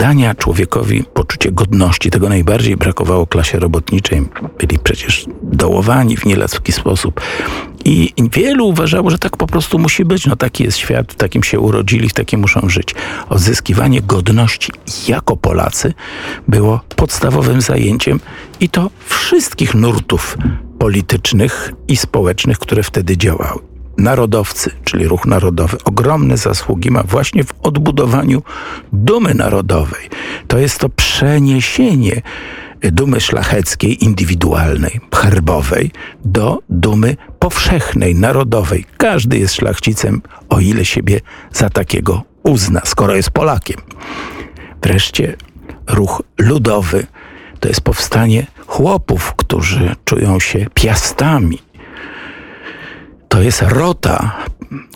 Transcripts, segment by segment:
dania człowiekowi poczucie godności. Tego najbardziej brakowało klasie robotniczej. Byli przecież dołowani w nieladzki sposób. I wielu uważało, że tak po prostu musi być. No taki jest świat, w takim się urodzili, w takim muszą żyć. Odzyskiwanie godności jako Polacy było podstawowym zajęciem i to wszystkich nurtów politycznych i społecznych, które wtedy działały. Narodowcy, czyli ruch narodowy, ogromne zasługi ma właśnie w odbudowaniu dumy narodowej. To jest to przeniesienie dumy szlacheckiej, indywidualnej, herbowej do dumy powszechnej, narodowej. Każdy jest szlachcicem, o ile siebie za takiego uzna, skoro jest Polakiem. Wreszcie ruch ludowy to jest powstanie chłopów, którzy czują się piastami. To jest rota,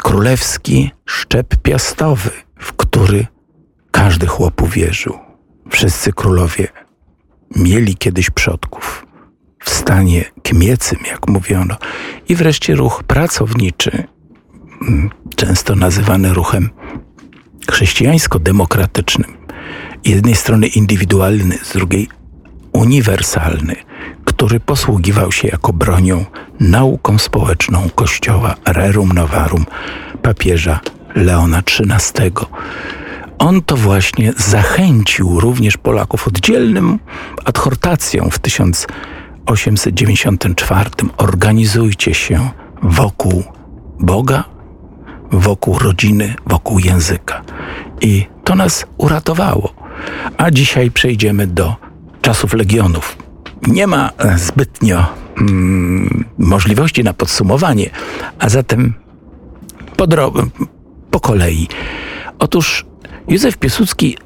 królewski szczep piastowy, w który każdy chłop uwierzył. Wszyscy królowie mieli kiedyś przodków w stanie kmiecym, jak mówiono. I wreszcie ruch pracowniczy, mm, często nazywany ruchem chrześcijańsko-demokratycznym. Jednej strony indywidualny, z drugiej uniwersalny, który posługiwał się jako bronią nauką społeczną Kościoła Rerum Novarum papieża Leona XIII. On to właśnie zachęcił również Polaków oddzielnym adhortacją w 1894. Organizujcie się wokół Boga, wokół rodziny, wokół języka. I to nas uratowało. A dzisiaj przejdziemy do czasów legionów. Nie ma zbytnio mm, możliwości na podsumowanie, a zatem po, po kolei. Otóż Józef Piłsudski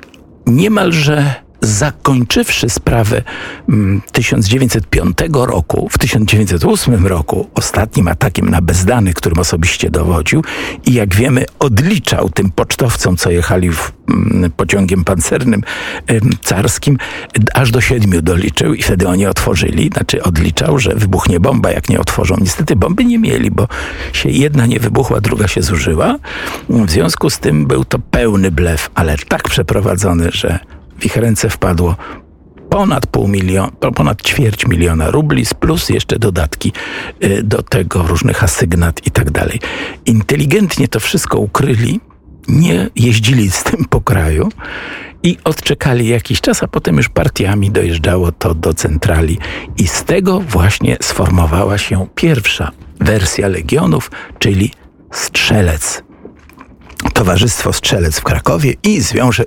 niemalże zakończywszy sprawę 1905 mm, roku, w 1908 roku, ostatnim atakiem na bezdany, którym osobiście dowodził i jak wiemy odliczał tym pocztowcom, co jechali w, mm, pociągiem pancernym carskim, aż do siedmiu doliczył i wtedy oni otworzyli, znaczy odliczał, że wybuchnie bomba, jak nie otworzą. Niestety bomby nie mieli, bo się jedna nie wybuchła, druga się zużyła. W związku z tym był to pełny blef, ale tak przeprowadzony, że w ich ręce wpadło ponad pół miliona, ponad ćwierć miliona rubli, plus jeszcze dodatki y, do tego, różnych asygnat i tak dalej. Inteligentnie to wszystko ukryli, nie jeździli z tym po kraju i odczekali jakiś czas, a potem już partiami dojeżdżało to do centrali i z tego właśnie sformowała się pierwsza wersja Legionów, czyli Strzelec. Towarzystwo Strzelec w Krakowie i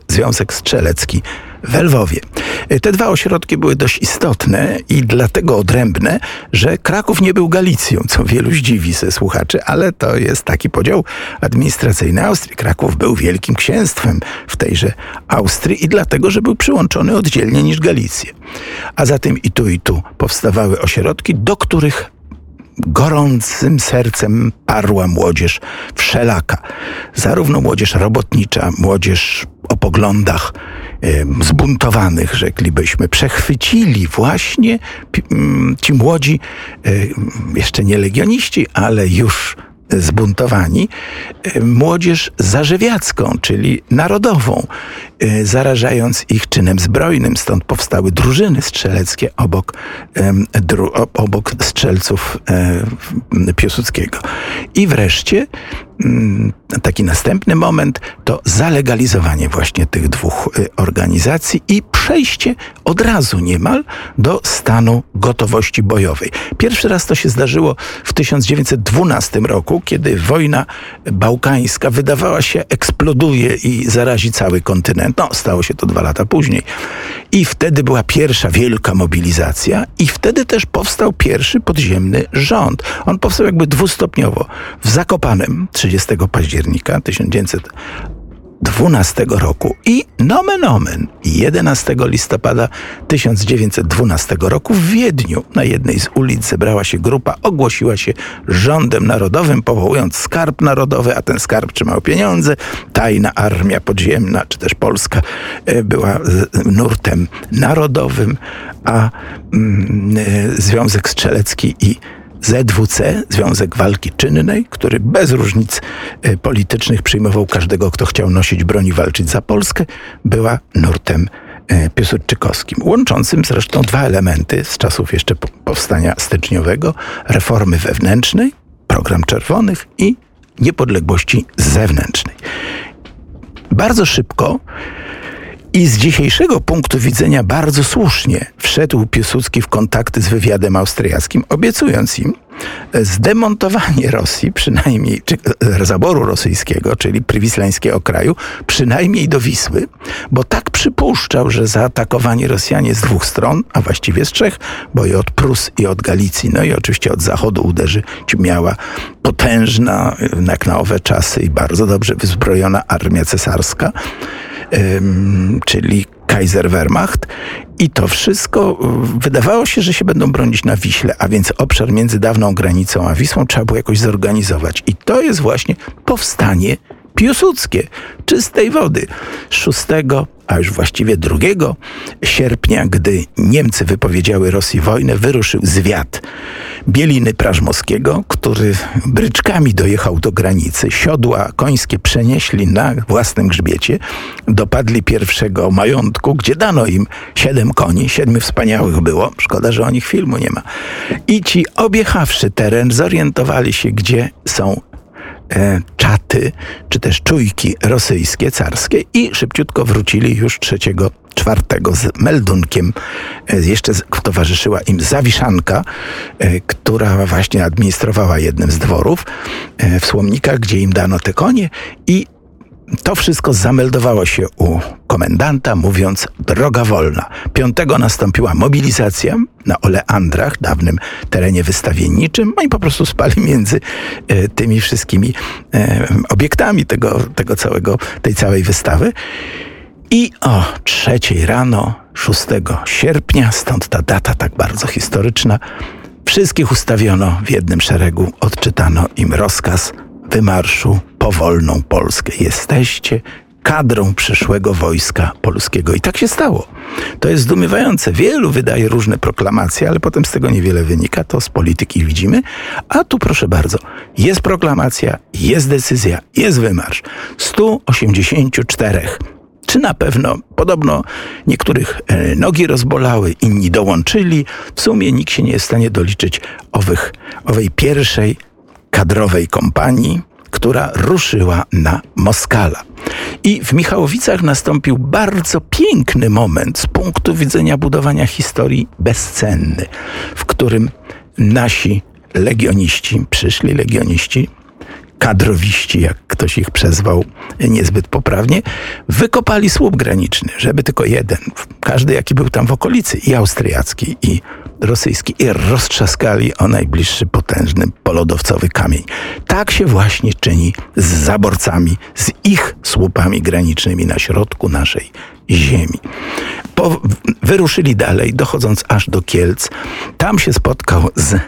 Związek Strzelecki w Lwowie. Te dwa ośrodki były dość istotne i dlatego odrębne, że Kraków nie był Galicją, co wielu zdziwi ze słuchaczy, ale to jest taki podział administracyjny Austrii. Kraków był wielkim księstwem w tejże Austrii i dlatego, że był przyłączony oddzielnie niż Galicję. A zatem i tu, i tu powstawały ośrodki, do których gorącym sercem parła młodzież wszelaka. Zarówno młodzież robotnicza, młodzież o poglądach zbuntowanych, rzeklibyśmy, przechwycili właśnie ci młodzi, jeszcze nie legioniści, ale już zbuntowani, młodzież zarzewiacką, czyli narodową, zarażając ich czynem zbrojnym. Stąd powstały drużyny strzeleckie obok, obok strzelców Piłsudskiego. I wreszcie Mm, taki następny moment to zalegalizowanie właśnie tych dwóch y, organizacji i przejście od razu niemal do stanu gotowości bojowej. Pierwszy raz to się zdarzyło w 1912 roku, kiedy wojna bałkańska wydawała się eksploduje i zarazi cały kontynent. No, stało się to dwa lata później. I wtedy była pierwsza wielka mobilizacja i wtedy też powstał pierwszy podziemny rząd. On powstał jakby dwustopniowo. W Zakopanem 30 października 1912 roku i nomen omen 11 listopada 1912 roku w Wiedniu na jednej z ulic zebrała się grupa, ogłosiła się rządem narodowym, powołując skarb narodowy, a ten skarb trzymał pieniądze. Tajna armia podziemna, czy też polska, e, była nurtem narodowym, a mm, e, Związek Strzelecki i ZWC, Związek Walki Czynnej, który bez różnic e, politycznych przyjmował każdego, kto chciał nosić broń i walczyć za Polskę, była nurtem e, piłsudczykowskim, łączącym zresztą dwa elementy z czasów jeszcze powstania styczniowego, reformy wewnętrznej, program czerwonych i niepodległości zewnętrznej. Bardzo szybko i z dzisiejszego punktu widzenia bardzo słusznie wszedł Piłsudski w kontakty z wywiadem austriackim, obiecując im zdemontowanie Rosji, przynajmniej czy, e, zaboru rosyjskiego, czyli prywislańskiego kraju, przynajmniej do Wisły, bo tak przypuszczał, że zaatakowanie Rosjanie z dwóch stron, a właściwie z trzech, bo i od Prus i od Galicji, no i oczywiście od zachodu uderzy miała potężna, jak na owe czasy i bardzo dobrze wyzbrojona armia cesarska, czyli Kaiser Wehrmacht i to wszystko wydawało się, że się będą bronić na Wiśle, a więc obszar między dawną granicą a Wisłą trzeba było jakoś zorganizować. I to jest właśnie powstanie Piłsudskie, czystej wody. 6, a już właściwie 2 sierpnia, gdy Niemcy wypowiedziały Rosji wojnę, wyruszył zwiat Bieliny Prażmowskiego, który bryczkami dojechał do granicy. Siodła końskie przenieśli na własnym grzbiecie, dopadli pierwszego majątku, gdzie dano im siedem koni, siedmiu wspaniałych było. Szkoda, że o nich filmu nie ma. I ci objechawszy teren, zorientowali się, gdzie są e, czaty, czy też czujki rosyjskie, carskie i szybciutko wrócili już trzeciego, czwartego z meldunkiem. E, jeszcze towarzyszyła im Zawiszanka, e, która właśnie administrowała jednym z dworów e, w Słomnikach, gdzie im dano te konie i to wszystko zameldowało się u komendanta, mówiąc droga wolna. Piątego nastąpiła mobilizacja na Oleandrach, dawnym terenie wystawienniczym. Oni po prostu spali między e, tymi wszystkimi e, obiektami tego, tego całego, tej całej wystawy. I o trzeciej rano, 6 sierpnia, stąd ta data tak bardzo historyczna, wszystkich ustawiono w jednym szeregu, odczytano im rozkaz wymarszu po wolną Polskę. Jesteście kadrą przyszłego wojska polskiego. I tak się stało. To jest zdumiewające. Wielu wydaje różne proklamacje, ale potem z tego niewiele wynika. To z polityki widzimy. A tu proszę bardzo, jest proklamacja, jest decyzja, jest wymarsz. 184 czy na pewno, podobno niektórych e, nogi rozbolały, inni dołączyli. W sumie nikt się nie jest w stanie doliczyć owych, owej pierwszej kadrowej kompanii, która ruszyła na Moskala. I w Michałowicach nastąpił bardzo piękny moment z punktu widzenia budowania historii bezcenny, w którym nasi legioniści, przyszli legioniści, kadrowiści, jak ktoś ich przezwał niezbyt poprawnie, wykopali słup graniczny, żeby tylko jeden, każdy jaki był tam w okolicy, i austriacki, i rosyjski, i roztrzaskali o najbliższy potężny polodowcowy kamień. Tak się właśnie czyni z zaborcami, z ich słupami granicznymi na środku naszej ziemi. Po, wyruszyli dalej, dochodząc aż do Kielc. Tam się spotkał z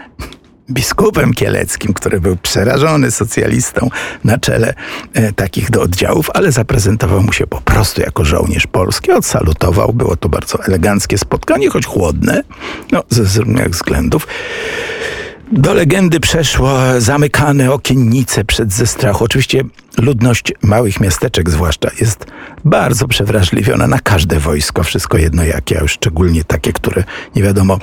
biskupem kieleckim, który był przerażony socjalistą na czele e, takich do oddziałów, ale zaprezentował mu się po prostu jako żołnierz polski, odsalutował. Było to bardzo eleganckie spotkanie, choć chłodne, no, ze różnych względów. Do legendy przeszło zamykane okiennice przed ze strachu. Oczywiście ludność małych miasteczek zwłaszcza jest bardzo przewrażliwiona na każde wojsko, wszystko jedno jakie, a już szczególnie takie, które nie wiadomo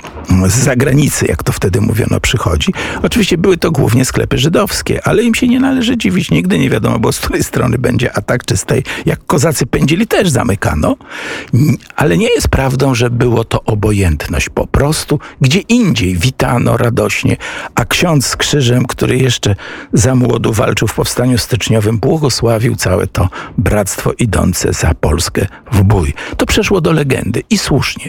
z zagranicy, jak to wtedy mówiono, przychodzi. Oczywiście były to głównie sklepy żydowskie, ale im się nie należy dziwić. Nigdy nie wiadomo, bo z której strony będzie atak, czy z tej, jak kozacy pędzili, też zamykano. Ale nie jest prawdą, że było to obojętność. Po prostu gdzie indziej witano radośnie, a ksiądz z krzyżem, który jeszcze za młodu walczył w powstaniu styczniowym, błogosławił całe to bractwo idące za Polskę w bój. To przeszło do legendy i słusznie,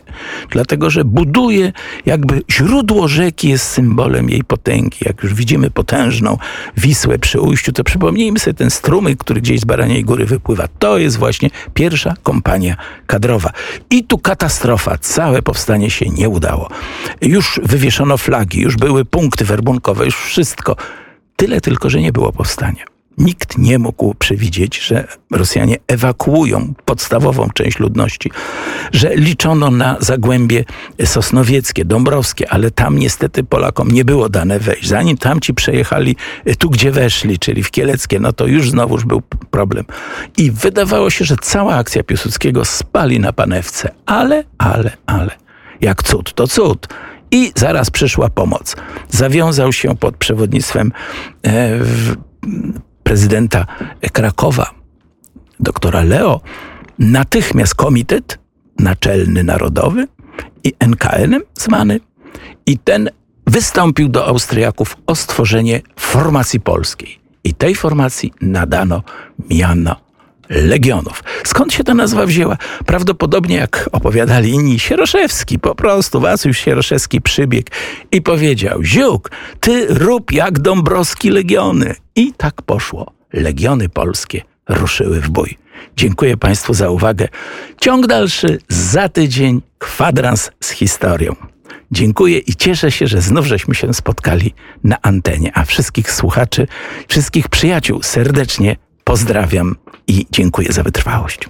dlatego że buduje jakby źródło rzeki jest symbolem jej potęgi. Jak już widzimy potężną Wisłę przy ujściu, to przypomnijmy sobie ten strumyk, który gdzieś z Baraniej Góry wypływa. To jest właśnie pierwsza kompania kadrowa. I tu katastrofa. Całe powstanie się nie udało. Już wywieszono flagi, już były punkty werbunkowe, już wszystko. Tyle tylko, że nie było powstania Nikt nie mógł przewidzieć, że Rosjanie ewakuują podstawową część ludności, że liczono na zagłębie sosnowieckie, dąbrowskie, ale tam niestety Polakom nie było dane wejść. Zanim tamci przejechali tu, gdzie weszli, czyli w Kieleckie, no to już znowuż był problem. I wydawało się, że cała akcja Piłsudskiego spali na panewce. Ale, ale, ale. Jak cud, to cud. I zaraz przyszła pomoc. Zawiązał się pod przewodnictwem e, prezydenta Krakowa, doktora Leo, natychmiast komitet naczelny narodowy i NKN zwany. I ten wystąpił do Austriaków o stworzenie formacji polskiej. I tej formacji nadano miano Legionów. Skąd się ta nazwa wzięła? Prawdopodobnie, jak opowiadali inni, Sieroszewski, po prostu Wasyl Sieroszewski przybiegł i powiedział: Ziuk, ty rób jak Dąbrowski Legiony. I tak poszło. Legiony polskie ruszyły w bój. Dziękuję Państwu za uwagę. Ciąg dalszy za tydzień, kwadrans z historią. Dziękuję i cieszę się, że znów żeśmy się spotkali na antenie. A wszystkich słuchaczy, wszystkich przyjaciół serdecznie pozdrawiam i dziękuję za wytrwałość.